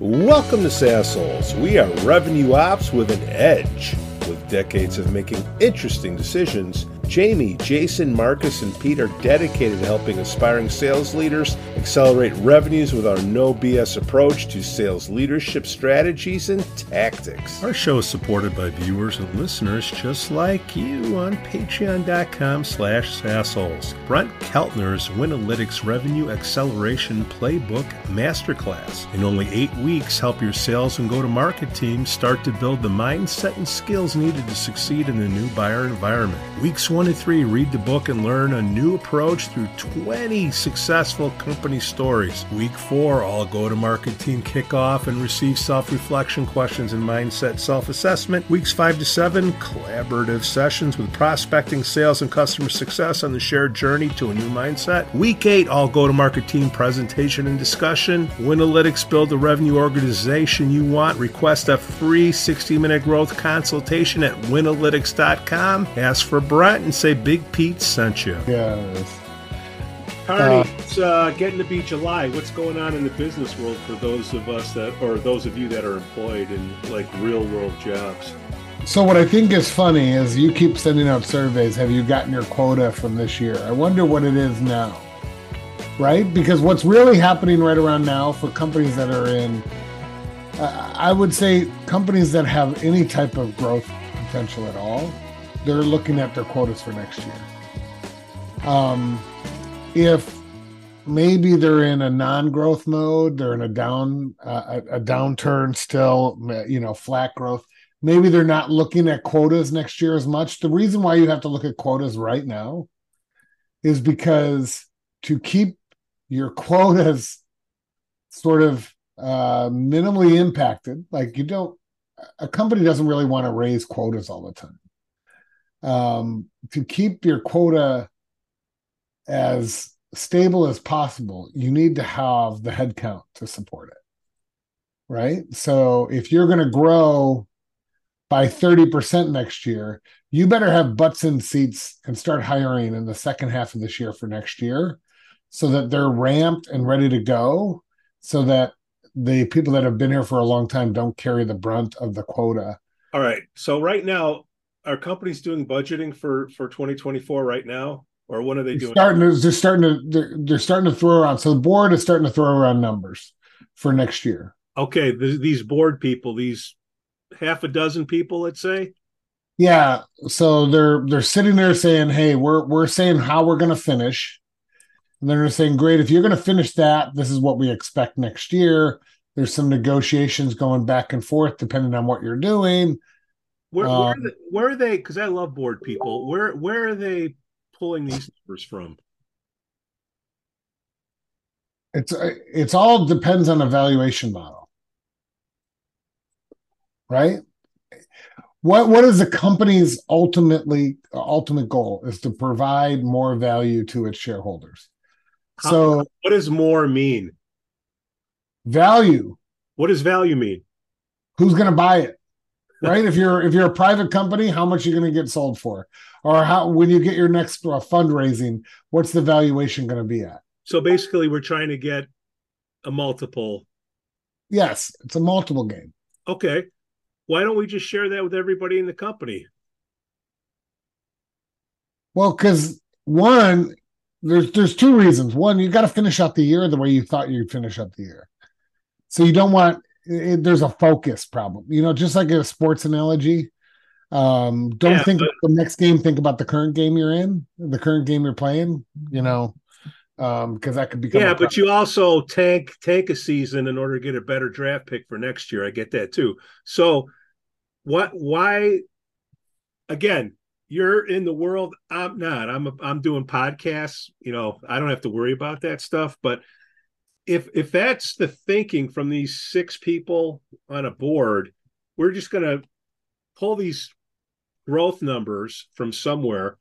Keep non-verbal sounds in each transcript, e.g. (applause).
Welcome to SaaSholes. We are revenue ops with an edge. With decades of making interesting decisions, Jamie, Jason, Marcus, and Pete are dedicated to helping aspiring sales leaders accelerate revenues with our no BS approach to sales leadership strategies and tactics. Our show is supported by viewers and listeners just like you on patreon.com slash saasholes. Brent Keltner's Winalytics Revenue Acceleration Playbook Masterclass. In only eight weeks, help your sales and go-to-market team start to build the mindset and skills needed to succeed in the new buyer environment. Weeks one 23, read the book and learn a new approach through 20 successful company stories. Week 4, all go to market team kickoff and receive self reflection questions and mindset self assessment. Weeks 5 to 7, collaborative sessions with prospecting, sales, and customer success on the shared journey to a new mindset. Week 8, all go to market team presentation and discussion. Winalytics build the revenue organization you want. Request a free 60 minute growth consultation at winalytics.com. Ask for Brett and say Big Pete sent you. Yes. Carney, Uh, it's uh, getting to be July. What's going on in the business world for those of us that, or those of you that are employed in like real world jobs? So what I think is funny is you keep sending out surveys. Have you gotten your quota from this year? I wonder what it is now. Right? Because what's really happening right around now for companies that are in, uh, I would say companies that have any type of growth potential at all, they're looking at their quotas for next year. Um, if maybe they're in a non-growth mode, they're in a down uh, a, a downturn still, you know, flat growth maybe they're not looking at quotas next year as much. The reason why you have to look at quotas right now is because to keep your quotas sort of uh, minimally impacted, like you don't, a company doesn't really want to raise quotas all the time. Um, to keep your quota as stable as possible, you need to have the headcount to support it. Right. So if you're going to grow by 30% next year, you better have butts in seats and start hiring in the second half of this year for next year so that they're ramped and ready to go so that the people that have been here for a long time don't carry the brunt of the quota. All right. So right now, are companies doing budgeting for for 2024 right now, or what are they doing? starting to, they're starting to they're, they're starting to throw around. So the board is starting to throw around numbers for next year. Okay, th- these board people, these half a dozen people, let's say. Yeah, so they're they're sitting there saying, "Hey, we're we're saying how we're going to finish," and they're saying, "Great, if you're going to finish that, this is what we expect next year." There's some negotiations going back and forth depending on what you're doing. Where, where, Um, are they, where are they? Because I love board people. Where where are they pulling these numbers from? It's it's all depends on a valuation model, right? What what is the company's ultimately ultimate goal is to provide more value to its shareholders. How- So What does more mean? value What does value mean? who's going to buy it right? If you're if you're a private company how much are you going to get sold for? Or how when you get your next uh, fundraising what's the valuation going to be at? So basically, we're trying to get a multiple. yes it's a multiple game. Okay, why don't we just share that with everybody in the company? well because one there's there's two reasons. One you got to finish out the year the way you thought you'd finish up the year. So you don't want it, there's a focus problem you know just like a sports analogy um don't Yeah, think but- about the next game think about the current game you're in the current game you're playing you know um because that could become Yeah, a but you also tank tank a season in order to get a better draft pick for next year. I get that too. So, what? Why? Again, you're in the world. I'm not. I'm. I'm doing podcasts. You know, I don't have to worry about that stuff. But if if that's the thinking from these six people on a board, we're just going to pull these growth numbers from somewhere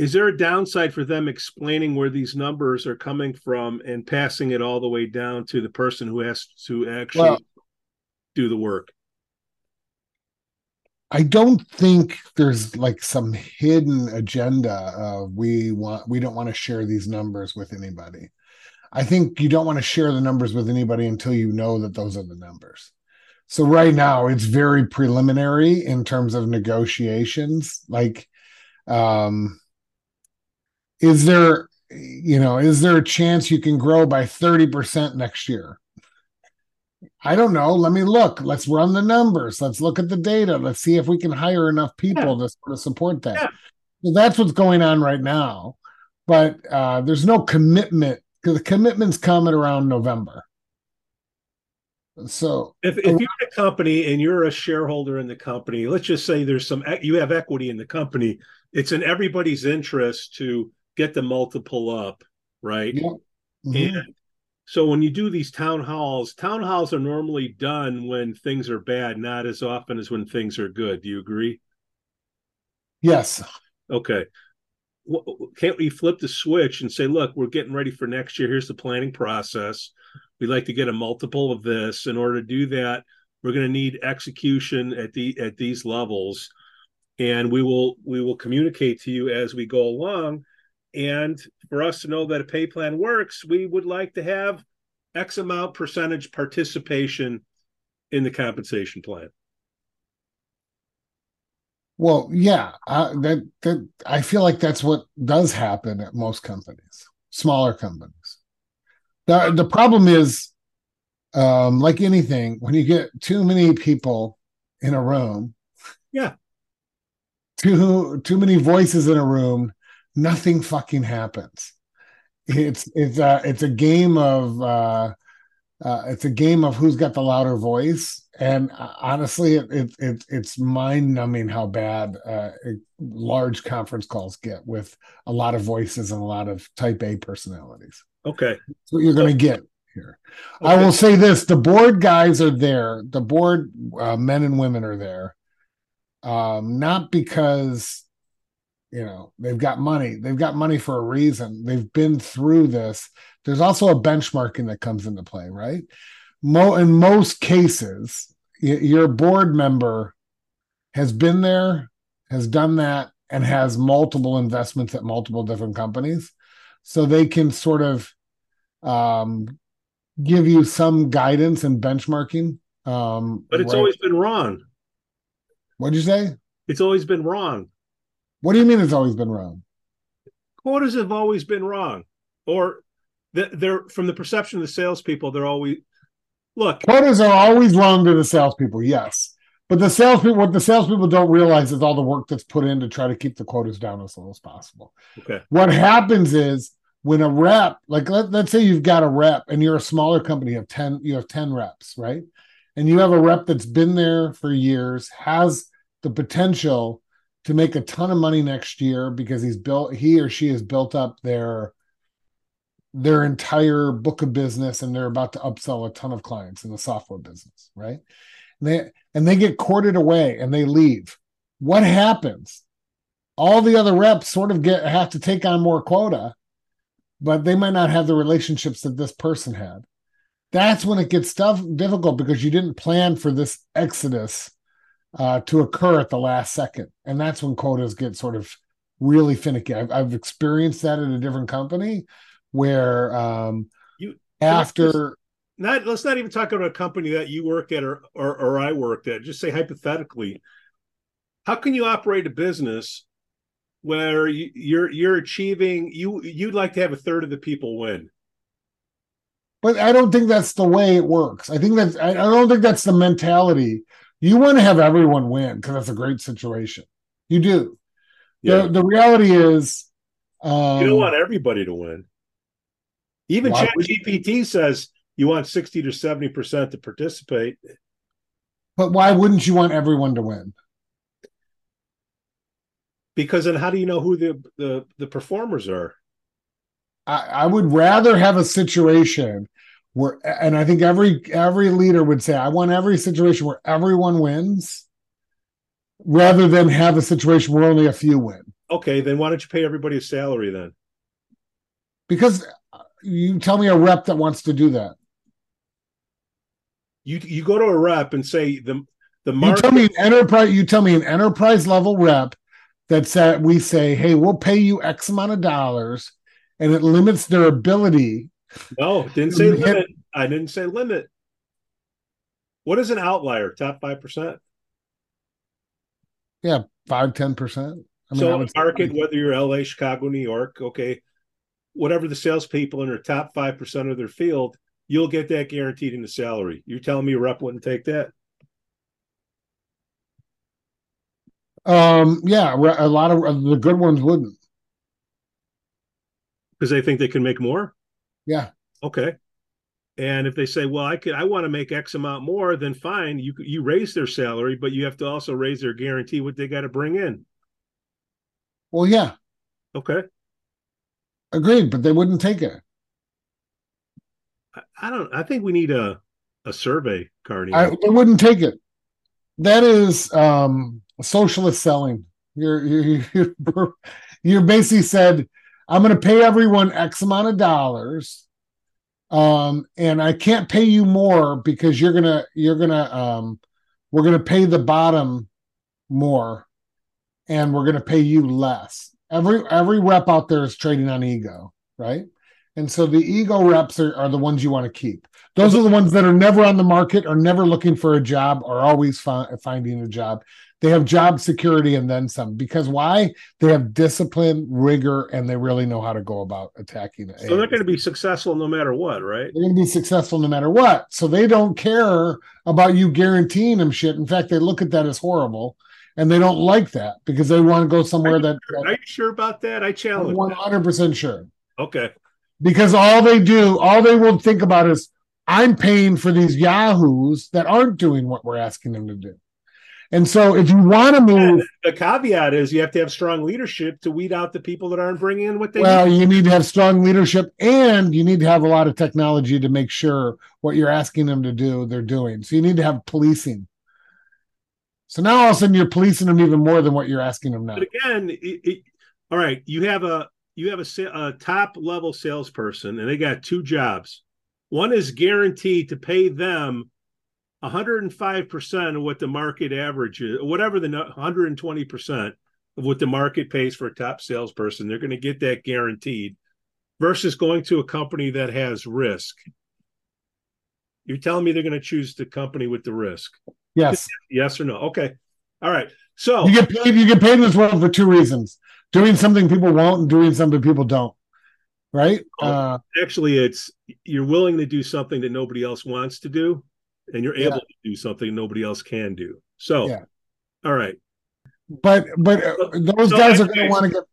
is there a downside for them explaining where these numbers are coming from and passing it all the way down to the person who has to actually Well- do the work I don't think there's like some hidden agenda of we want we don't want to share these numbers with anybody. I think you don't want to share the numbers with anybody until you know that those are the numbers. So right now it's very preliminary in terms of negotiations. Like, um, is there, you know, is there a chance you can grow by 30% next year? I don't know. Let me look. Let's run the numbers. Let's look at the data. Let's see if we can hire enough people yeah. to sort of support that. Yeah. So that's what's going on right now. But uh, there's no commitment because the commitments come at around November. So if, if you're a company and you're a shareholder in the company, let's just say there's some you have equity in the company, it's in everybody's interest to get the multiple up, right? Yeah. Mm-hmm. And so when you do these town halls, town halls are normally done when things are bad, not as often as when things are good. Do you agree? Yes. Okay can't we flip the switch and say, look, we're getting ready for next year. Here's the planning process. We'd like to get a multiple of this. In order to do that, we're going to need execution at the at these levels, and we will we will communicate to you as we go along. And for us to know that a pay plan works, we would like to have X amount percentage participation in the compensation plan. Well, yeah, uh, that that I feel like that's what does happen at most companies, smaller companies. the The problem is, um, like anything, when you get too many people in a room, yeah, too too many voices in a room, nothing fucking happens. It's it's a it's a game of uh, uh, it's a game of who's got the louder voice and uh, honestly it, it, it it's mind-numbing how bad uh, large conference calls get with a lot of voices and a lot of type a personalities. Okay. That's what you're going to get here. Okay. i will say this the board guys are there. The board uh, men and women are there um, not because you know they've got money. They've got money for a reason. They've been through this. There's also a benchmarking that comes into play right Mo, in most cases your board member has been there has done that and has multiple investments at multiple different companies so they can sort of um, give you some guidance and benchmarking um, but it's right. always been wrong what'd you say it's always been wrong what do you mean it's always been wrong? Quotas have always been wrong, or they're from the perception of the salespeople. They're always look. Quotas are always wrong to the salespeople. Yes, but the salespeople, what the salespeople don't realize is all the work that's put in to try to keep the quotas down as low as possible. Okay. What happens is when a rep, like let, let's say you've got a rep and you're a smaller company, you have 10, you have 10 reps, right? And you have a rep that's been there for years, has the potential to make a ton of money next year because he's built he or she has built up their their entire book of business and they're about to upsell a ton of clients in the software business, right? And they and they get courted away and they leave. What happens? All the other reps sort of get have to take on more quota, but they might not have the relationships that this person had. That's when it gets tough, difficult because you didn't plan for this exodus uh, to occur at the last second, and that's when quotas get sort of really finicky. I've, I've experienced that at a different company where um, you after not let's not even talk about a company that you work at or, or or I worked at. Just say hypothetically, how can you operate a business where you, you're you're achieving you you'd like to have a third of the people win? But I don't think that's the way it works. I think that's I don't think that's the mentality you want to have everyone win because that's a great situation. You do. Yeah. The, the reality is, um, you don't want everybody to win. Even ChatGPT says you want 60 to 70% to participate. But why wouldn't you want everyone to win? Because then how do you know who the, the, the performers are? I, I would rather have a situation where and I think every every leader would say, I want every situation where everyone wins rather than have a situation where only a few win. Okay, then why don't you pay everybody a salary then? Because you tell me a rep that wants to do that. You you go to a rep and say the the market- you tell me an enterprise you tell me an enterprise level rep that said we say, hey, we'll pay you X amount of dollars, and it limits their ability No, didn't say limit. I didn't say limit. What is an outlier? Top five percent? Yeah, five, ten percent. I mean, so market, whether you're LA, Chicago, New York, okay, whatever the salespeople in their top five percent of their field, you'll get that guaranteed in the salary. You're telling me a rep wouldn't take that? Um, yeah, a lot of the good ones wouldn't because they think they can make more. Yeah. Okay. And if they say, "Well, I could, I want to make X amount more," then fine, you you raise their salary, but you have to also raise their guarantee what they got to bring in. Well, yeah. Okay. Agreed, but they wouldn't take it. I, don't. I think we need a a survey, Carney. I, they wouldn't take it. That is um socialist selling. You're you're you're, (laughs) you're basically said, I'm going to pay everyone X amount of dollars um, and I can't pay you more because you're gonna you're gonna um, we're gonna pay the bottom more, and we're gonna pay you less. Every every rep out there is trading on ego, right? And so the ego reps are, are the ones you want to keep. Those are the ones that are never on the market, are never looking for a job, are always fi- finding a job. They have job security and then some. Because why? They have discipline, rigor, and they really know how to go about attacking it. So they're going to be successful no matter what, right? They're going to be successful no matter what. So they don't care about you guaranteeing them shit. In fact, they look at that as horrible and they don't like that because they want to go somewhere are that, that. Are you sure about that? I challenge. One hundred percent sure. Okay. Because all they do, all they will think about is, I'm paying for these yahoos that aren't doing what we're asking them to do. And so, if you want to move, the caveat is you have to have strong leadership to weed out the people that aren't bringing in what they. Well, need. you need to have strong leadership, and you need to have a lot of technology to make sure what you're asking them to do, they're doing. So you need to have policing. So now all of a sudden you're policing them even more than what you're asking them now. But again, it, it, all right, you have a you have a, a top level salesperson, and they got two jobs. One is guaranteed to pay them 105% of what the market average is, whatever the 120% of what the market pays for a top salesperson. They're going to get that guaranteed versus going to a company that has risk. You're telling me they're going to choose the company with the risk? Yes. Yes or no? Okay. All right. So you get paid. You get paid in this world for two reasons: doing something people won't, and doing something people don't. Right? Oh, uh, actually, it's you're willing to do something that nobody else wants to do, and you're able yeah. to do something nobody else can do. So, yeah. all right. But but uh, those so guys are going to want to get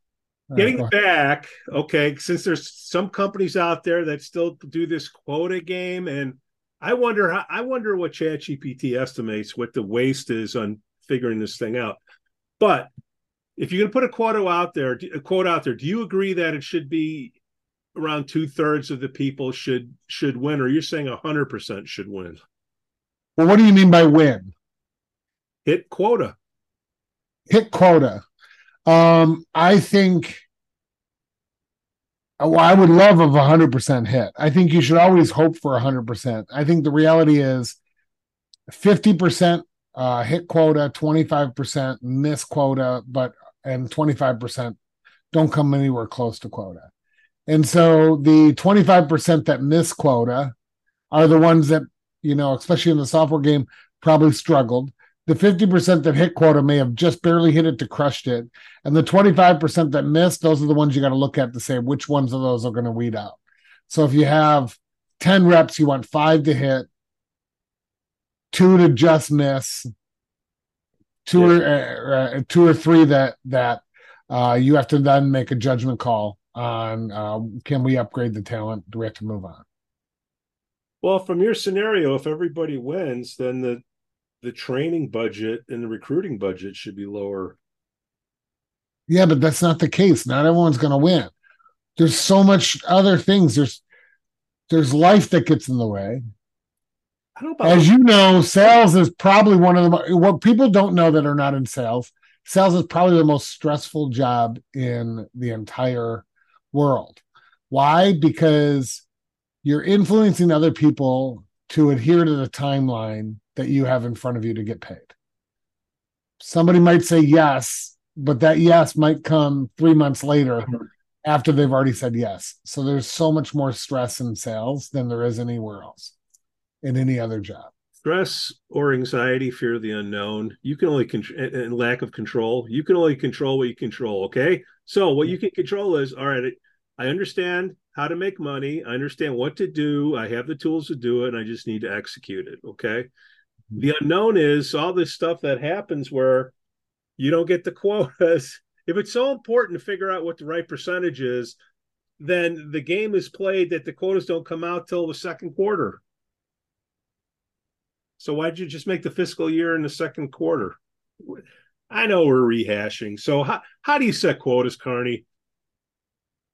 getting right, back. Okay, since there's some companies out there that still do this quota game, and I wonder how I wonder what ChatGPT estimates what the waste is on figuring this thing out. But if you're going to put a quota out there, a quote out there, do you agree that it should be around two thirds of the people should should win, or you're saying hundred percent should win? Well, what do you mean by win? Hit quota. Hit quota. Um, I think. Well, I would love of a hundred percent hit. I think you should always hope for a hundred percent. I think the reality is, fifty percent uh, hit quota, twenty five percent miss quota, but and twenty five percent don't come anywhere close to quota. And so the twenty five percent that miss quota are the ones that you know, especially in the software game, probably struggled. The 50% that hit quota may have just barely hit it to crushed it. And the 25% that missed, those are the ones you got to look at to say which ones of those are going to weed out. So if you have 10 reps, you want five to hit, two to just miss, two yeah. or uh, uh, two or three that that uh, you have to then make a judgment call on uh, can we upgrade the talent? Do we have to move on? Well, from your scenario, if everybody wins, then the the training budget and the recruiting budget should be lower. Yeah, but that's not the case. Not everyone's going to win. There's so much other things. There's there's life that gets in the way. As you know, sales is probably one of the what people don't know that are not in sales. Sales is probably the most stressful job in the entire world. Why? Because you're influencing other people to adhere to the timeline that you have in front of you to get paid. Somebody might say yes, but that yes might come three months later mm-hmm. after they've already said yes. So there's so much more stress in sales than there is anywhere else in any other job. Stress or anxiety, fear of the unknown. You can only control and lack of control. You can only control what you control. Okay. So what you can control is all right. I understand how to make money. I understand what to do. I have the tools to do it. And I just need to execute it. Okay. The unknown is all this stuff that happens where you don't get the quotas if it's so important to figure out what the right percentage is, then the game is played that the quotas don't come out till the second quarter. So why'd you just make the fiscal year in the second quarter? I know we're rehashing. So how, how do you set quotas, Carney?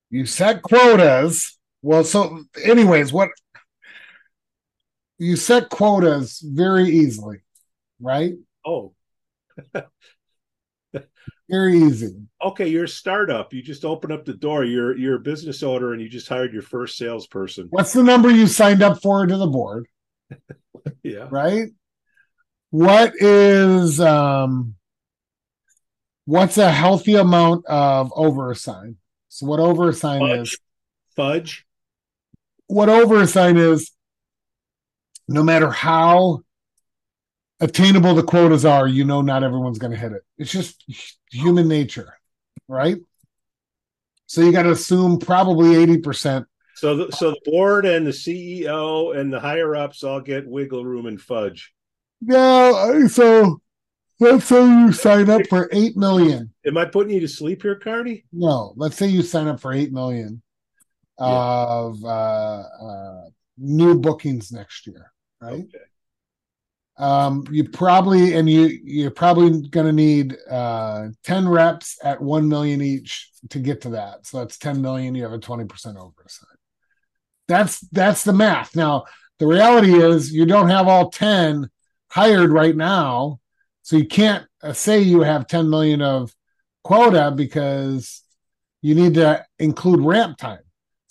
You set quotas. Well, so anyways, what you set quotas very easily, right? Oh. (laughs) Very easy. Okay, you're a startup. You just open up the door. You're you're a business owner and you just hired your first salesperson. What's the number you signed up for to the board? (laughs) yeah. Right? What is um what's a healthy amount of overassign? So what overassign Fudge. is fudge. What overassign is no matter how attainable the quotas are, you know not everyone's going to hit it. It's just human nature, right? So you got to assume probably 80%. So the, so the board and the CEO and the higher ups all get wiggle room and fudge. Yeah, so let's say you sign up for 8 million. Am I putting you to sleep here, Cardi? No, let's say you sign up for 8 million yeah. of uh, uh, new bookings next year, right? Okay. Um, you probably and you you're probably going to need uh, 10 reps at 1 million each to get to that. So that's 10 million you have a 20% oversight. That's that's the math. Now the reality is you don't have all 10 hired right now so you can't uh, say you have 10 million of quota because you need to include ramp time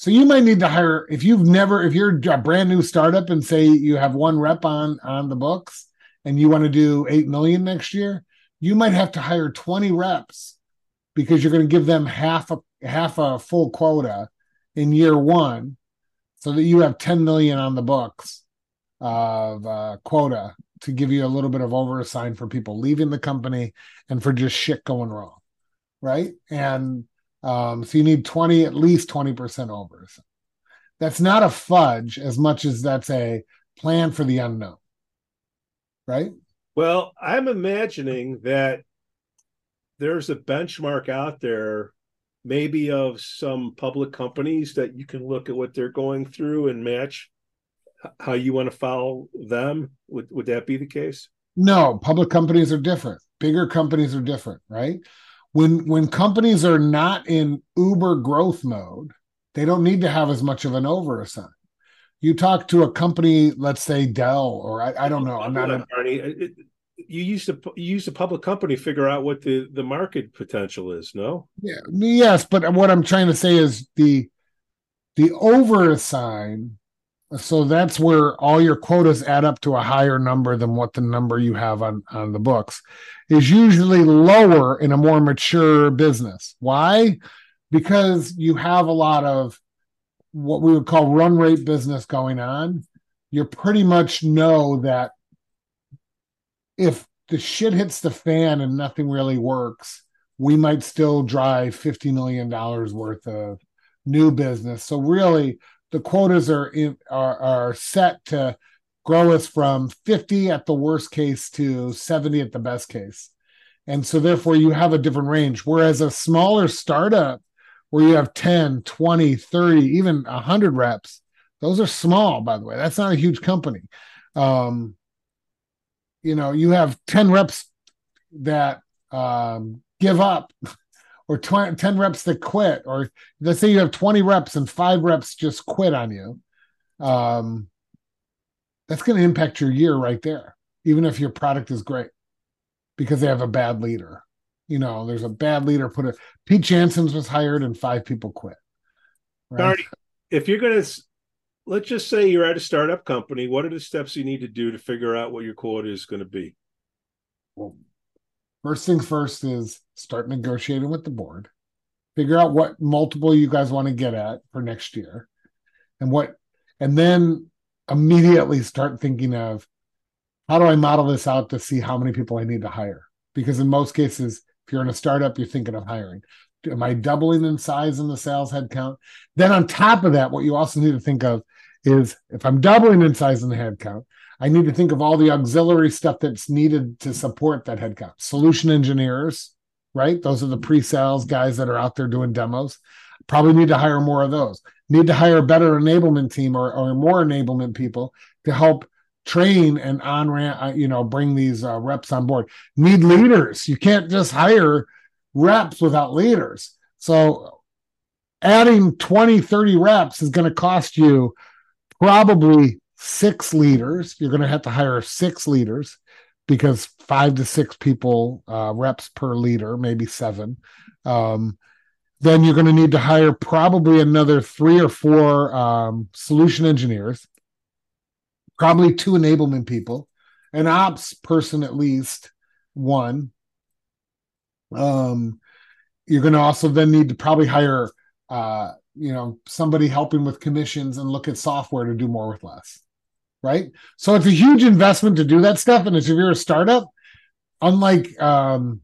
so you might need to hire if you've never if you're a brand new startup and say you have one rep on on the books and you want to do 8 million next year, you might have to hire 20 reps because you're going to give them half a half a full quota in year 1 so that you have 10 million on the books of uh, quota to give you a little bit of overassign for people leaving the company and for just shit going wrong right? And um, so you need 20, at least 20% over. That's not a fudge as much as that's a plan for the unknown. Right? Well, I'm imagining that there's a benchmark out there, maybe of some public companies that you can look at what they're going through and match how you want to follow them. Would would that be the case? No, public companies are different. Bigger companies are different, right? When when companies are not in uber growth mode they don't need to have as much of an overassign you talk to a company let's say dell or i, I don't know i'm not a, Barney, you used to you use a public company to figure out what the the market potential is no? Yeah yes but what i'm trying to say is the the overassign so that's where all your quotas add up to a higher number than what the number you have on on the books is usually lower in a more mature business. Why? Because you have a lot of what we would call run rate business going on. You pretty much know that if the shit hits the fan and nothing really works we might still drive 50 million dollars worth of new business. So really the quotas are in, are, are set to grow us from 50 at the worst case to 70 at the best case. And so therefore you have a different range. Whereas a smaller startup where you have 10, 20, 30, even 100 reps, those are small, by the way. That's not a huge company. Um, you know, you have 10 reps that um, give up or 20, 10 reps that quit, or let's say you have 20 reps and five reps just quit on you, um, that's going to impact your year right there, even if your product is great because they have a bad leader. You know, there's a bad leader. Put a Pete Janssens was hired and five people quit. Right? if you're going to, let's just say you're at a startup company, what are the steps you need to do to figure out what your quota is going to be? Well, First things first is start negotiating with the board. figure out what multiple you guys want to get at for next year and what and then immediately start thinking of how do I model this out to see how many people I need to hire? Because in most cases, if you're in a startup, you're thinking of hiring. Am I doubling in size in the sales headcount? Then on top of that, what you also need to think of is if I'm doubling in size in the headcount, I need to think of all the auxiliary stuff that's needed to support that headcount. Solution engineers, right? Those are the pre-sales guys that are out there doing demos. Probably need to hire more of those. Need to hire a better enablement team or, or more enablement people to help train and on ramp, uh, you know, bring these uh, reps on board. Need leaders. You can't just hire reps without leaders. So adding 20, 30 reps is going to cost you probably six leaders. You're going to have to hire six leaders because five to six people uh, reps per leader, maybe seven. Um, then you're going to need to hire probably another three or four um, solution engineers, probably two enablement people, an ops person at least one. Um, you're going to also then need to probably hire, uh, you know, somebody helping with commissions and look at software to do more with less right? So it's a huge investment to do that stuff. And if you're a startup, unlike um,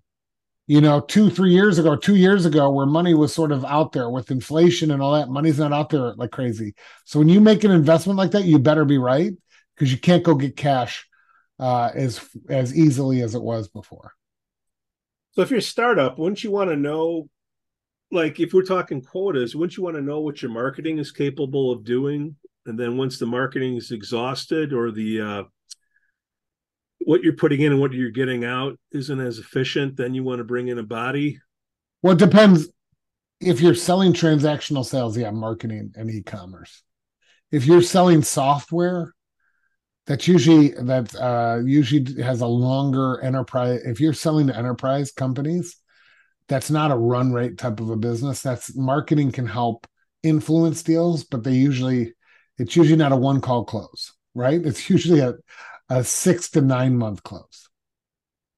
you know, two, three years ago, two years ago, where money was sort of out there with inflation and all that, money's not out there like crazy. So when you make an investment like that, you better be right because you can't go get cash uh, as as easily as it was before. So if you're a startup, wouldn't you want to know, like if we're talking quotas, wouldn't you want to know what your marketing is capable of doing and then once the marketing is exhausted or the uh, what you're putting in and what you're getting out isn't as efficient, then you want to bring in a body. Well, it depends. If you're selling transactional sales, yeah, marketing and e-commerce. If you're selling software, that's usually that uh, usually has a longer enterprise. If you're selling to enterprise companies, that's not a run rate type of a business. That's marketing can help influence deals, but they usually it's usually not a one call close, right? It's usually a, a six to nine month close.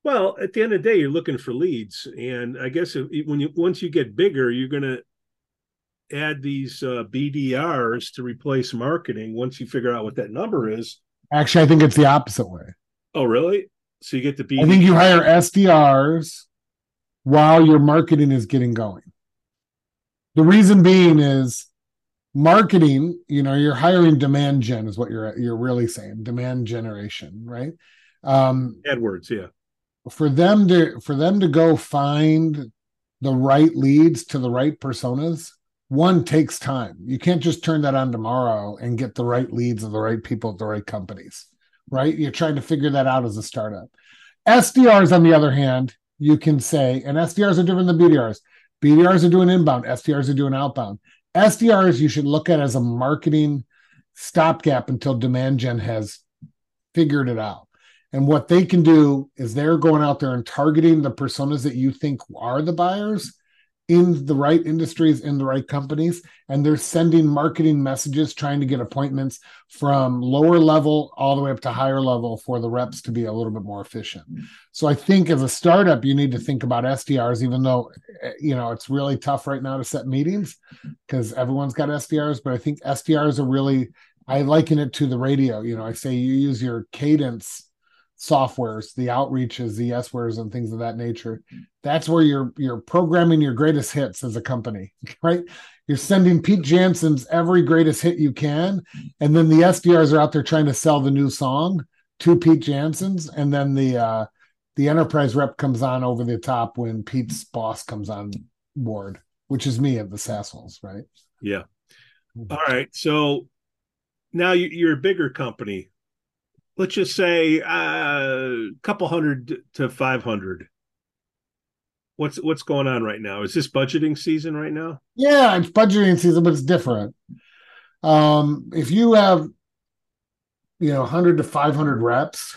Well, at the end of the day, you're looking for leads, and I guess if, when you once you get bigger, you're going to add these uh, BDRs to replace marketing. Once you figure out what that number is. Actually, I think it's the opposite way. Oh, really? So you get the BDRs. I think you hire SDRs while your marketing is getting going. The reason being is marketing you know you're hiring demand gen is what you're you're really saying demand generation right? Um edwards yeah. for them to for them to go find the right leads to the right personas one takes time. You can't just turn that on tomorrow and get the right leads of the right people at the right companies right? You're trying to figure that out as a startup. Sdrs on the other hand you can say and sdrs are different than bdrs bdrs are doing inbound sdrs are doing outbound SDRs you should look at as a marketing stopgap until demand gen has figured it out. And what they can do is they're going out there and targeting the personas that you think are the buyers in the right industries, in the right companies, and they're sending marketing messages trying to get appointments from lower level all the way up to higher level for the reps to be a little bit more efficient. So I think as a startup, you need to think about SDRs, even though eh, you know it's really tough right now to set meetings because everyone's got SDRs, but I think SDRs are really I liken it to the radio. You know, I say you use your cadence softwares, the outreaches, the SWares, and things of that nature. That's where you're you're programming your greatest hits as a company, (laughs) right? You're sending Pete Jansen's every greatest hit you can, and then the SDRs are out there trying to sell the new song to Pete Jansen's, and then the uh, the enterprise rep comes on over the top when Pete's boss comes on board, which is me at the SaaSholes, right? Yeah. Mm-hmm. All right. So now you're a bigger company let's just say uh, a couple hundred to 500 what's what's going on right now? Is this budgeting season right now? Yeah it's budgeting season but it's different. Um if you have you know 100 to 500 reps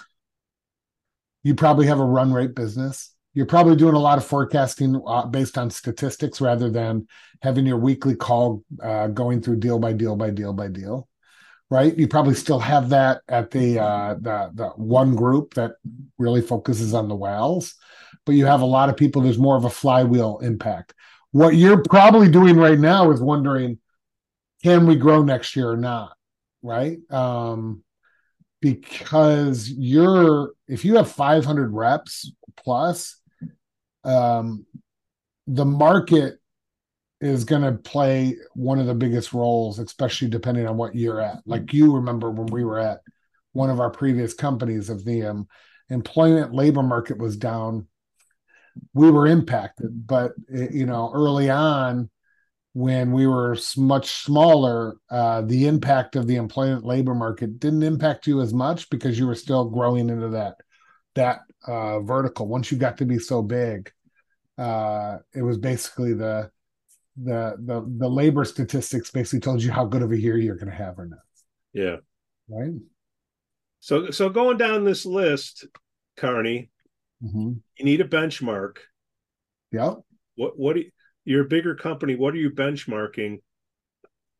you probably have a run rate business. You're probably doing a lot of forecasting uh, based on statistics rather than having your weekly call uh, going through deal by deal by deal by deal right? You probably still have that at the uh, the the one group that really focuses on the whales, but you have a lot of people. There's more of a flywheel impact. What you're probably doing right now is wondering, can we grow next year or not? Right? Um, because you're if you have 500 reps plus, um, the market is going to play one of the biggest roles, especially depending on what you're at. Like you remember when we were at one of our previous companies of the um, employment labor market was down. We were impacted, but it, you know, early on when we were much smaller, uh, the impact of the employment labor market didn't impact you as much because you were still growing into that that uh, vertical. Once you got to be so big, uh, it was basically the the the the labor statistics basically told you how good of a year you're going to have or not. Yeah. Right. So so going down this list, Carney, mm-hmm. you need a benchmark. Yeah. What what do you, you're a bigger company? What are you benchmarking?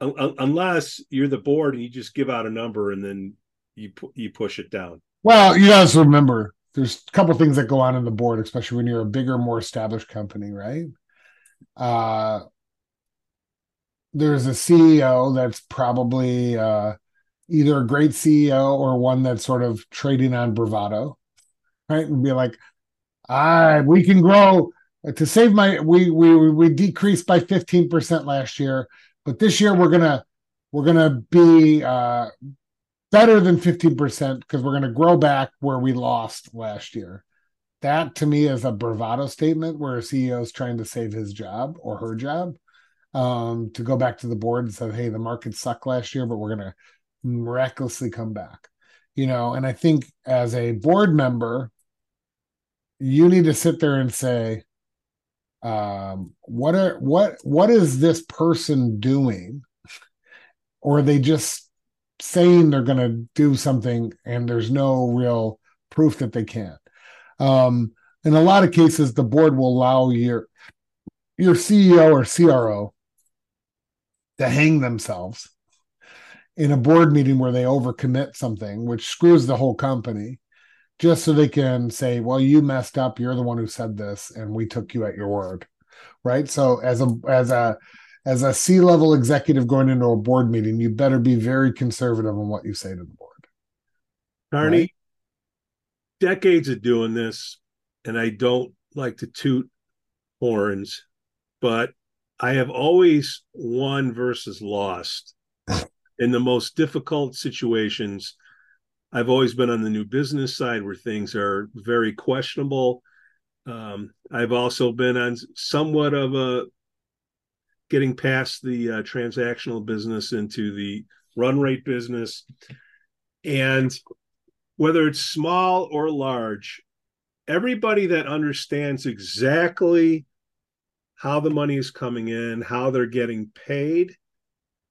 unless you're the board and you just give out a number and then you you push it down. Well, you guys remember there's a couple things that go on in the board, especially when you're a bigger, more established company, right? Uh, there's a CEO that's probably uh, either a great CEO or one that's sort of trading on bravado, right? And be like, "I we can grow to save my we we we decreased by 15% last year, but this year we're gonna we're gonna be uh, better than 15% because we're gonna grow back where we lost last year." That to me is a bravado statement where a CEO is trying to save his job or her job um, to go back to the board and say, hey, the market sucked last year, but we're going to miraculously come back. You know, and I think as a board member, you need to sit there and say, um, what are what what is this person doing? Or are they just saying they're going to do something and there's no real proof that they can't? Um, in a lot of cases, the board will allow your your CEO or CRO to hang themselves in a board meeting where they overcommit something, which screws the whole company, just so they can say, "Well, you messed up. You're the one who said this, and we took you at your word." Right. So as a as a as a C level executive going into a board meeting, you better be very conservative on what you say to the board. Carney, right? decades of doing this, and I don't like to toot horns, but I have always won versus lost (laughs) in the most difficult situations. I've always been on the new business side where things are very questionable. Um, I've also been on somewhat of a getting past the uh, transactional business into the run rate business. And whether it's small or large, everybody that understands exactly how the money is coming in, how they're getting paid.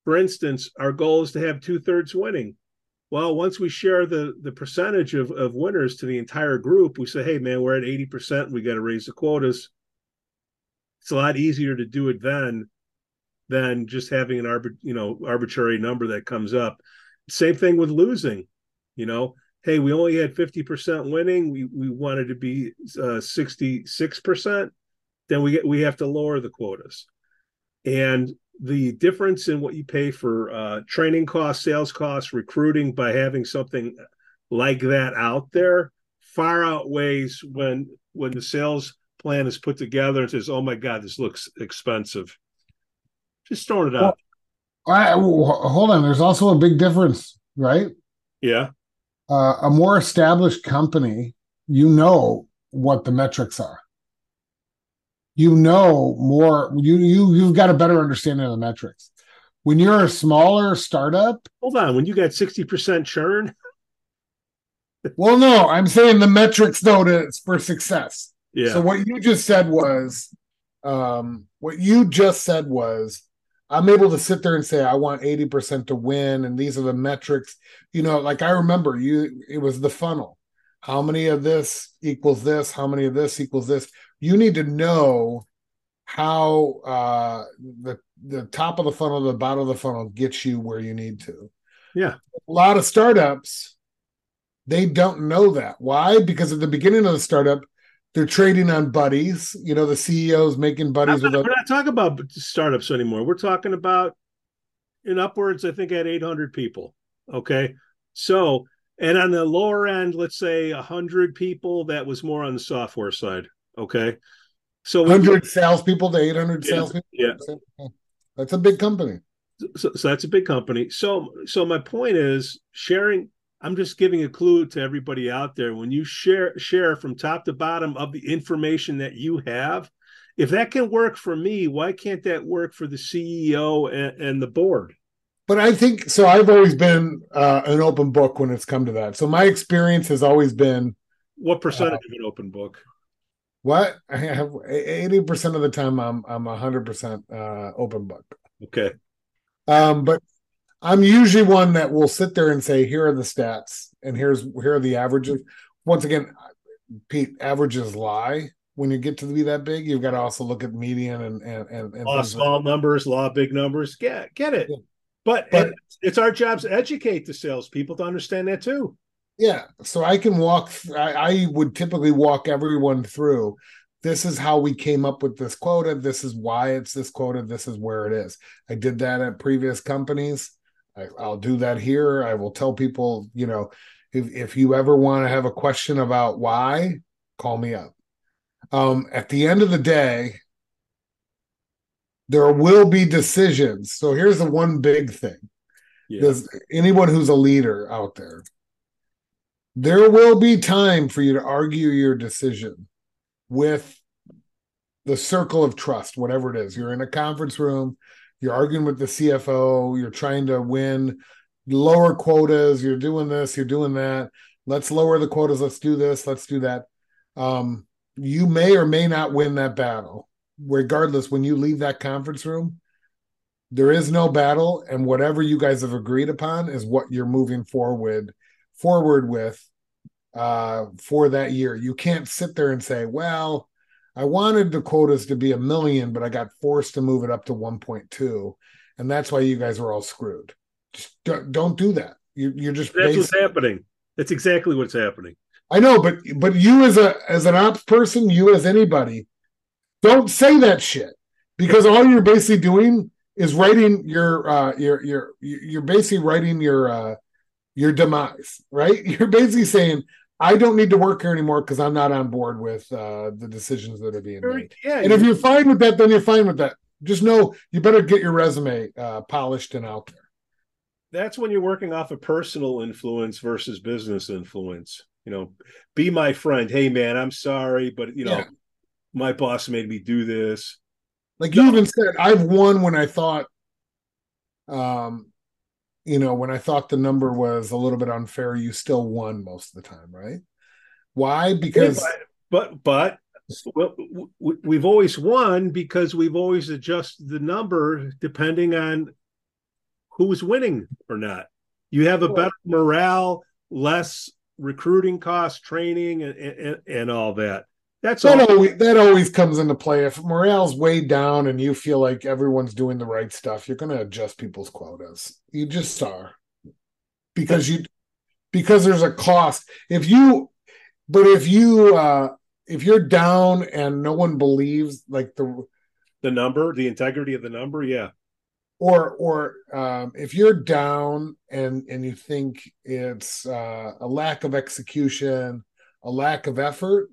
For instance, our goal is to have two thirds winning. Well, once we share the the percentage of, of winners to the entire group, we say, hey man, we're at 80%, we got to raise the quotas. It's a lot easier to do it then than just having an arbit, you know, arbitrary number that comes up. Same thing with losing. You know, hey, we only had 50% winning. We we wanted to be uh, 66%. Then we get we have to lower the quotas. And the difference in what you pay for uh, training costs, sales costs, recruiting by having something like that out there far outweighs when when the sales plan is put together and says, "Oh my God, this looks expensive." Just throwing it out. Well, I, hold on. There's also a big difference, right? Yeah uh, a more established company, you know what the metrics are. You know more. You you you've got a better understanding of the metrics. When you're a smaller startup, hold on. When you got sixty percent churn. well, no, I'm saying the metrics though to for success. Yeah. So what you just said was, um, what you just said was I'm able to sit there and say I want 80% to win and these are the metrics. You know, like I remember you it was the funnel. How many of this equals this? How many of this equals this? You need to know how uh the the top of the funnel, the bottom of the funnel gets you where you need to. Yeah. A lot of startups they don't know that. Why? Because at the beginning of the startup, they're trading on buddies. You know, the CEOs making buddies not, with. We're not talking about startups anymore. We're talking about in upwards, I think, at 800 people. Okay, so and on the lower end, let's say 100 people. That was more on the software side. Okay, so 100 salespeople to 800 yeah, salespeople. Yeah, that's a big company. So, so that's a big company. So, so my point is sharing I'm just giving a clue to everybody out there. When you share share from top to bottom of the information that you have, if that can work for me, why can't that work for the CEO and, and the board? But I think so. I've always been uh, an open book when it's come to that. So my experience has always been. What percentage uh, of an open book? What I (laughs) have eighty percent of the time I'm I'm hundred percent uh, open book. Okay. Um, but I'm usually one that will sit there and say, here are the stats and here's here are the averages. Once again, Pete, averages lie when you get to be that big. You've got to also look at median and and and, and law small like numbers, law big numbers. Get get it. Yeah. But, but it's our job to educate the salespeople to understand that too. Yeah. So I can walk, I, I would typically walk everyone through this is how we came up with this quota. This is why it's this quota. This is where it is. I did that at previous companies. I, will do that here. I will tell people, you know, if, if you ever want to have a question about why, call me up. Um, at the end of the day, there will be decisions. So here's the one big thing. Yeah. Does anyone who's a leader out there, there will be time for you to argue your decision with the circle of trust, whatever it is. You're in a conference room, you're arguing with the CFO, you're trying to win lower quotas, you're doing this, you're doing that. Let's lower the quotas, let's do this, let's do that. Um, you may or may not win that battle. Regardless, when you leave that conference room, there is no battle, and whatever you guys have agreed upon is what you're moving forward forward with uh, for that year. You can't sit there and say, "Well, I wanted the quotas to be a million, but I got forced to move it up to 1.2. And that's why you guys are all screwed. Just don't, don't do that. You, you're just that's what's happening. That's exactly what's happening. I know, but but you as a as an ops person, you as anybody, don't say that shit because all you're basically doing is writing your uh your your you're basically writing your uh your demise, right? (laughs) You're basically saying I don't need to work here anymore because I'm not on board with uh, the decisions that are being made. Yeah, and if you're fine with that, then you're fine with that. Just know you better get your resume uh, polished and out there. That's when you're working off of personal influence versus business influence. You know, be my friend. Hey, man, I'm sorry, but you know, yeah. my boss made me do this. Like you even said, I've won when I thought um you know, when I thought the number was a little bit unfair, you still won most of the time, right? Why? Because but but well, we've always won because we've always adjusted the number depending on who's winning or not. You have a better morale, less recruiting costs, training, and, and, and all that. That's that. Always, that always comes into play. If morale's way down and you feel like everyone's doing the right stuff, you're going to adjust people's quotas. You just are because you because there's a cost. If you, but if you uh if you're down and no one believes like the the number, the integrity of the number, yeah. Or or um, if you're down and and you think it's uh, a lack of execution, a lack of effort,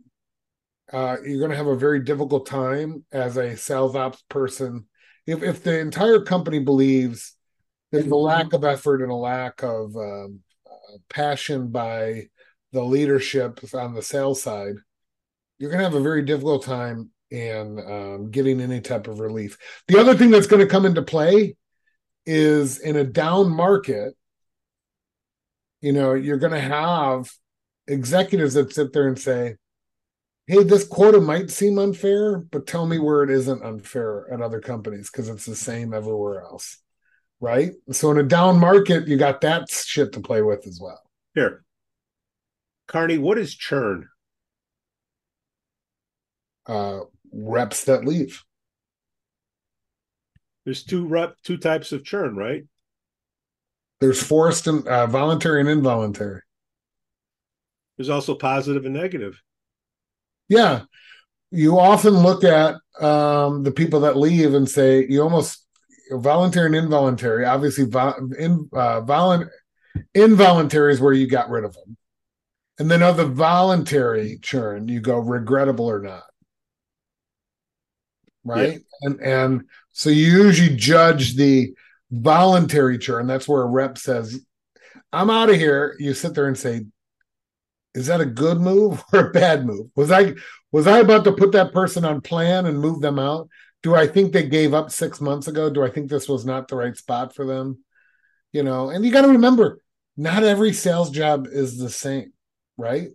uh, you're going to have a very difficult time as a sales ops person. If, if the entire company believes there's a lack of effort and a lack of um, uh, passion by the leadership on the sales side, you're going to have a very difficult time in um, getting any type of relief. The other thing that's going to come into play is in a down market, you know, you're going to have executives that sit there and say, hey, this quota might seem unfair, but tell me where it isn't unfair at other companies because it's the same everywhere else. Right. So in a down market, you got that shit to play with as well. Here. Carney, what is churn? Uh, reps that leave. There's two rep, two types of churn, right? There's forced and uh, voluntary and involuntary. There's also positive and negative. Yeah. You often look at um, the people that leave and say, you almost voluntary and involuntary. Obviously, vo- in, uh, volu- involuntary is where you got rid of them. And then of the voluntary churn, you go regrettable or not. Right. Yeah. And and so you usually judge the voluntary churn. That's where a rep says, I'm out of here. You sit there and say, is that a good move (laughs) or a bad move? Was I was I about to put that person on plan and move them out? Do I think they gave up six months ago? Do I think this was not the right spot for them? You know, and you got to remember, not every sales job is the same, right?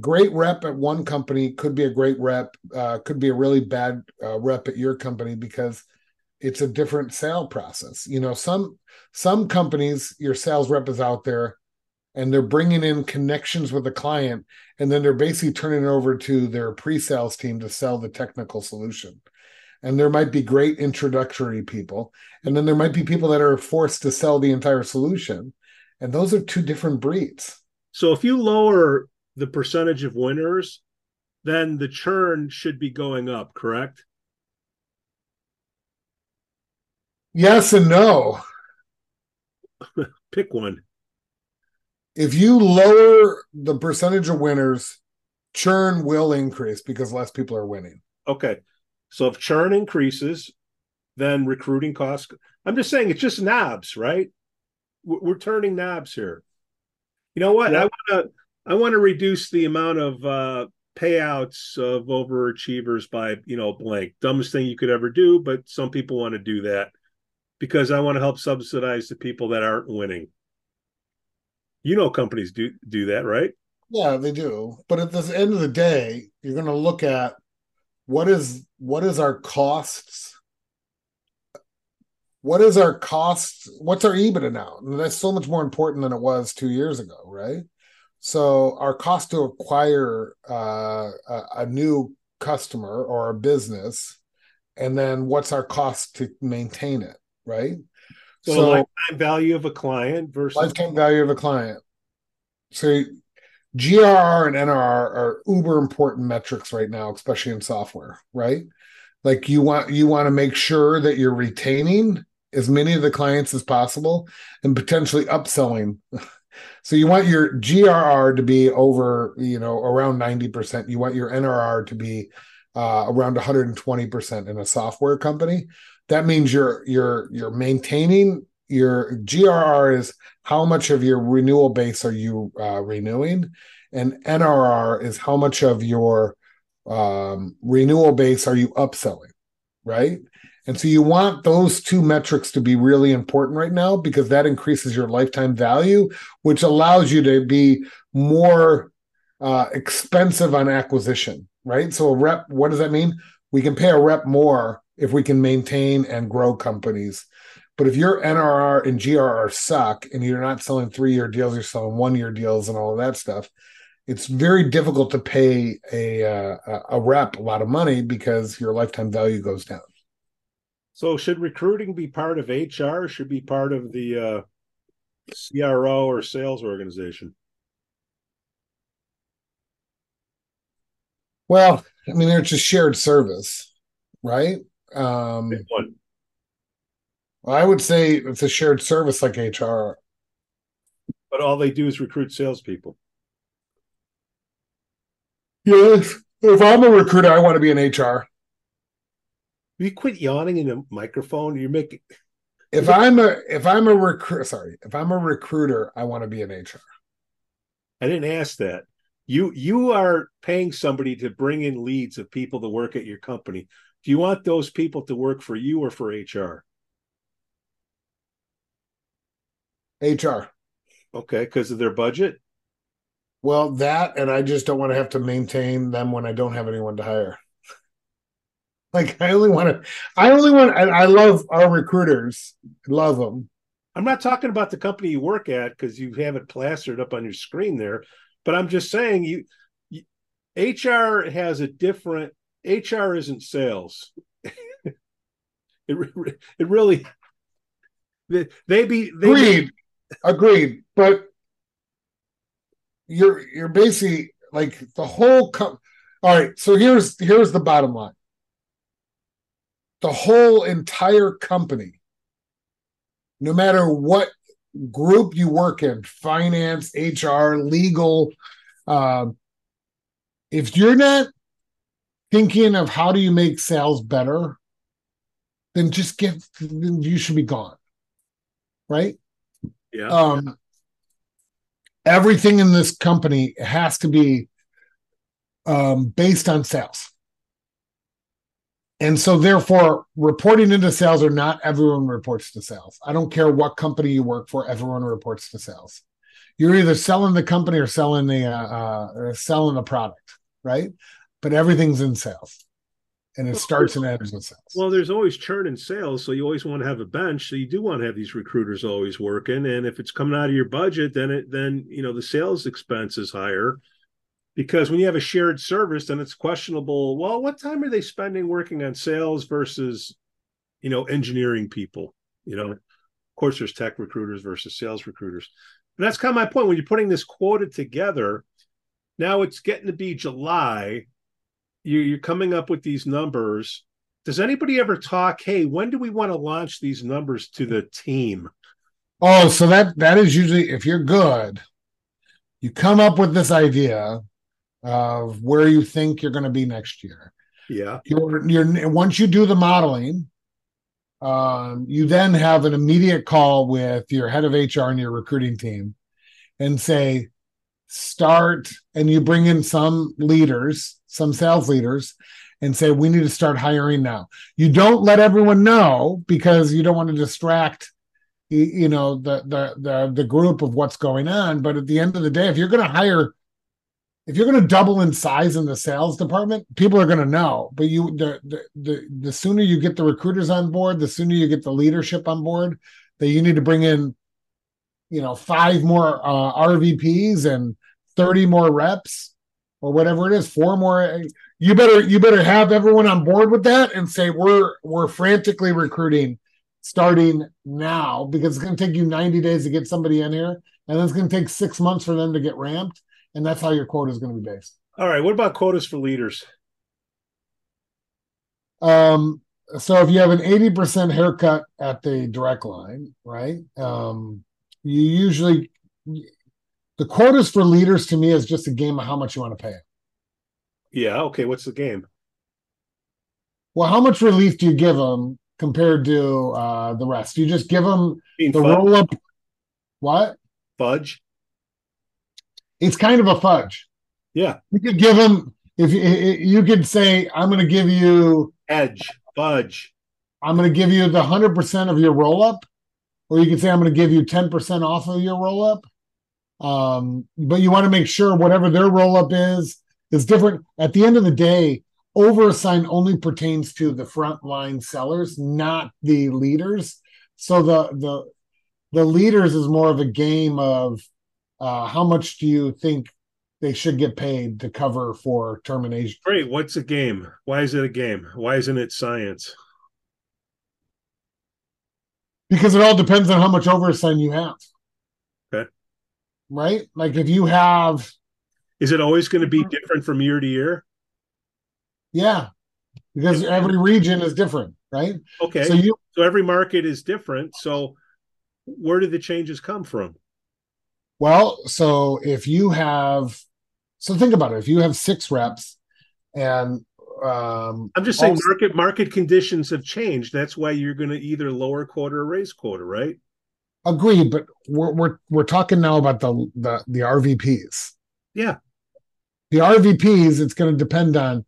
Great rep at one company could be a great rep, uh, could be a really bad uh, rep at your company because it's a different sale process. You know, some some companies, your sales rep is out there and they're bringing in connections with the client and then they're basically turning it over to their pre-sales team to sell the technical solution. And there might be great introductory people and then there might be people that are forced to sell the entire solution. And those are two different breeds. So if you lower the percentage of winners then the churn should be going up correct? Yes and no. (laughs) Pick one if you lower the percentage of winners, churn will increase because less people are winning. Okay. So if churn increases, then recruiting costs. I'm just saying it's just knobs, right? We're turning knobs here. You know what? Yeah. I want to I want to reduce the amount of uh, payouts of overachievers by you know blank. Dumbest thing you could ever do, but some people want to do that because I want to help subsidize the people that aren't winning. You know, companies do do that, right? Yeah, they do. But at the end of the day, you're going to look at what is what is our costs. What is our cost? What's our EBITDA now? And that's so much more important than it was two years ago, right? So our cost to acquire uh, a, a new customer or a business, and then what's our cost to maintain it, right? So, so lifetime value of a client versus lifetime value of a client. So GRR and NRR are uber important metrics right now, especially in software, right? Like you want you want to make sure that you're retaining as many of the clients as possible and potentially upselling. (laughs) So you want your GRR to be over, you know, around 90%. You want your NRR to be uh, around 120% in a software company that means you're you're you're maintaining your GRR is how much of your renewal base are you uh, renewing, and NRR is how much of your um, renewal base are you upselling, right? And so you want those two metrics to be really important right now because that increases your lifetime value, which allows you to be more uh, expensive on acquisition, right? So a rep, what does that mean? We can pay a rep more if we can maintain and grow companies. But if your NRR and GRR suck and you're not selling three year deals, you're selling one year deals and all of that stuff, it's very difficult to pay a, uh, a rep a lot of money because your lifetime value goes down. So, should recruiting be part of HR? Should be part of the uh, CRO or sales organization? Well, I mean, it's a shared service, right? Um, I would say it's a shared service like HR. But all they do is recruit salespeople. Yes. If I'm a recruiter, I want to be in HR. You quit yawning in the microphone. You're making. If I'm a if I'm a recruit, sorry, if I'm a recruiter, I want to be in HR. I didn't ask that. You you are paying somebody to bring in leads of people to work at your company. Do you want those people to work for you or for HR? HR. Okay, because of their budget? Well, that and I just don't want to have to maintain them when I don't have anyone to hire. (laughs) like I only want to I only want I, I love our recruiters. Love them. I'm not talking about the company you work at because you have it plastered up on your screen there, but I'm just saying you, you HR has a different HR isn't sales. (laughs) it, it really they, they be they agreed be, agreed but you're you're basically like the whole co- All right, so here's here's the bottom line. The whole entire company, no matter what group you work in, finance, HR, legal, uh, if you're not thinking of how do you make sales better, then just get you should be gone. Right? Yeah. Um everything in this company has to be um based on sales. And so therefore reporting into sales or not everyone reports to sales. I don't care what company you work for, everyone reports to sales. You're either selling the company or selling the uh, uh or selling the product, right? But everything's in sales and it Well, starts and ends with sales. Well, there's always churn in sales, so you always want to have a bench. So you do want to have these recruiters always working. And if it's coming out of your budget, then it then you know the sales expense is higher. Because when you have a shared service, then it's questionable. Well, what time are they spending working on sales versus, you know, engineering people? You know, of course, there's tech recruiters versus sales recruiters. And that's kind of my point. When you're putting this quota together, now it's getting to be July you, you're coming up with these numbers. Does anybody ever talk? Hey, when do we want to launch these numbers to the team? Oh, so that that is usually if you're good, you come up with this idea of where you think you're going to be next year. Yeah, You're you're once you do the modeling, um, you then have an immediate call with your head of HR and your recruiting team, and say, start, and you bring in some leaders, some sales leaders, and say we need to start hiring now. You don't let everyone know because you don't want to distract you, know the, the the the group of what's going on but at the end of the day if you're going to hire if you're going to double in size in the sales department people are going to know but you the, the the the sooner you get the recruiters on board the sooner you get the leadership on board that you need to bring in you know five more uh, rvps and 30 more reps or whatever it is four more you better you better have everyone on board with that and say we're we're frantically recruiting starting now because it's going to take you 90 days to get somebody in here and it's going to take six months for them to get ramped and that's how your quota is going to be based All right. What about quotas for leaders? um so if you have an 80% haircut at the direct line right um you usually the quotas for leaders to me is just a game of how much you want to pay Yeah. Okay. What's the game? well how much relief do you give them compared to uh the rest you just give them the fudge? roll up what fudge? it's kind of a fudge Yeah. You could give them if you, you could say, "I'm going to give you, Edge. Fudge. I'm going to give you the hundred percent of your roll up," or you could say, "I'm going to give you ten percent off of your roll up." Um, but you want to make sure whatever their roll up is is different. At the end of the day, overassign only pertains to the frontline sellers, not the leaders. So the the the leaders is more of a game of uh, how much do you think they should get paid to cover for termination. Great. What's a game? Why is it a game? Why isn't it science? Because it all depends on how much overassign you have. Right? Like if you have, Is it always going to be different from year to year? yeah, because every region is different, right? Okay. So you, so every market is different. So where do the changes come from? well, so if you have, so think about it. If you have six reps and, um, I'm just saying also- market market conditions have changed. That's why you're going to either lower quota or raise quota, right? Agreed, but we're, we're, we're talking now about the, the, the RVPs. Yeah. The RVPs, it's going to depend on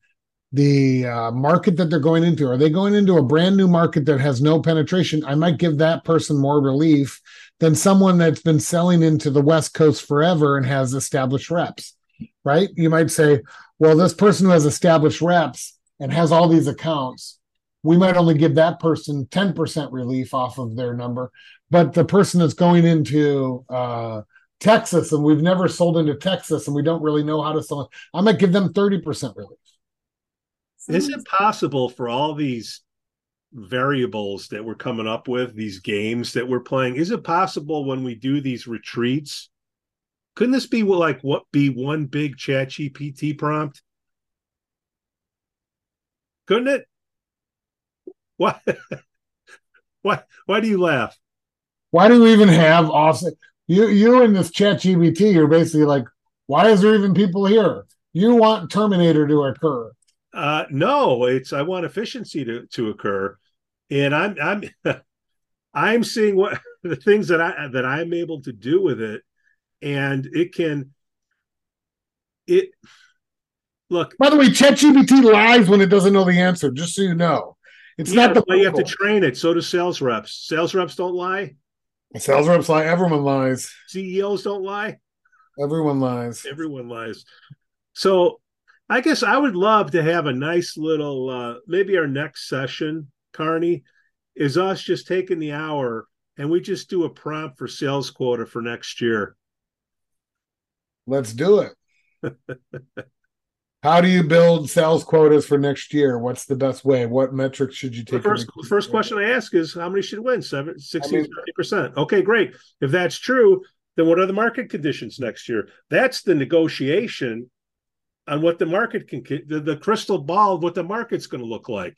the uh, market that they're going into. Are they going into a brand new market that has no penetration? I might give that person more relief than someone that's been selling into the West Coast forever and has established reps, right? You might say, well, this person who has established reps and has all these accounts, we might only give that person 10% relief off of their number. But the person that's going into uh, Texas and we've never sold into Texas and we don't really know how to sell it, I might give them 30% relief. Is it possible for all these variables that we're coming up with, these games that we're playing, is it possible when we do these retreats? Couldn't this be like what be one big ChatGPT prompt? Couldn't it? Why? (laughs) why? Why do you laugh? Why do we even have offset? You you in this ChatGPT, you're basically like, why is there even people here? You want Terminator to occur. Uh, no, it's I want efficiency to, to occur. And I'm I'm (laughs) I'm seeing what (laughs) the things that I that I'm able to do with it, and it can it look. By the way, ChatGPT lies when it doesn't know the answer. Just so you know, it's yeah, not the. You have to train it. So do sales reps. Sales reps don't lie. Sales reps lie. Everyone lies. CEOs don't lie. Everyone lies. Everyone lies. So I guess I would love to have a nice little uh maybe our next session, Carney, is us just taking the hour and we just do a prompt for sales quota for next year. Let's do it. (laughs) How do you build sales quotas for next year? What's the best way? What metrics should you take? The first, the first question I ask is how many should win? Seven, 60, I mean, 70%. Okay, great. If that's true, then what are the market conditions next year? That's the negotiation on what the market can, the, the crystal ball of what the market's going to look like.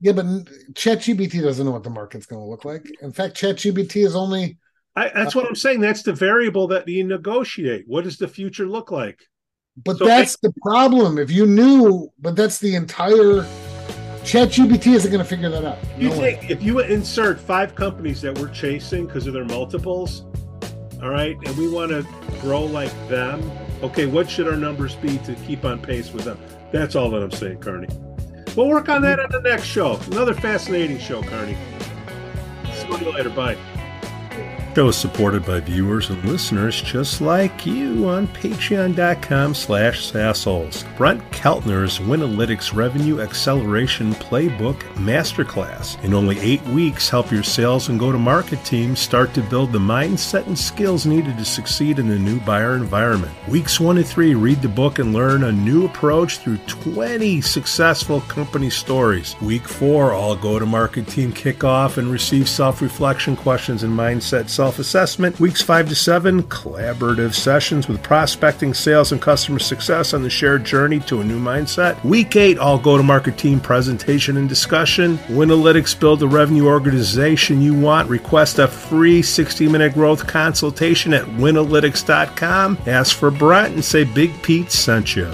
Yeah, but ChatGPT doesn't know what the market's going to look like. In fact, ChatGPT is only. I, that's uh, what I'm saying. That's the variable that you negotiate. What does the future look like? But so that's the problem. If you knew, but that's the entire. ChatGPT isn't going to figure that out. You no think way. if you insert five companies that we're chasing because of their multiples, all right, and we want to grow like them, okay, what should our numbers be to keep on pace with them? That's all that I'm saying, Carney. We'll work on that on the next show. Another fascinating show, Carney. See you later. Bye show is supported by viewers and listeners just like you on patreon.com slash saasholes. Brent Keltner's Winalytics Revenue Acceleration Playbook Masterclass. In only eight weeks, help your sales and go-to-market teams start to build the mindset and skills needed to succeed in the new buyer environment. Weeks one to three, read the book and learn a new approach through 20 successful company stories. Week four, all go-to-market team kick off and receive self-reflection questions and mindset self assessment. Weeks 5 to 7, collaborative sessions with prospecting, sales, and customer success on the shared journey to a new mindset. Week 8, all go to market team presentation and discussion. Winalytics build the revenue organization you want. Request a free 60 minute growth consultation at winalytics.com. Ask for Brent and say Big Pete sent you.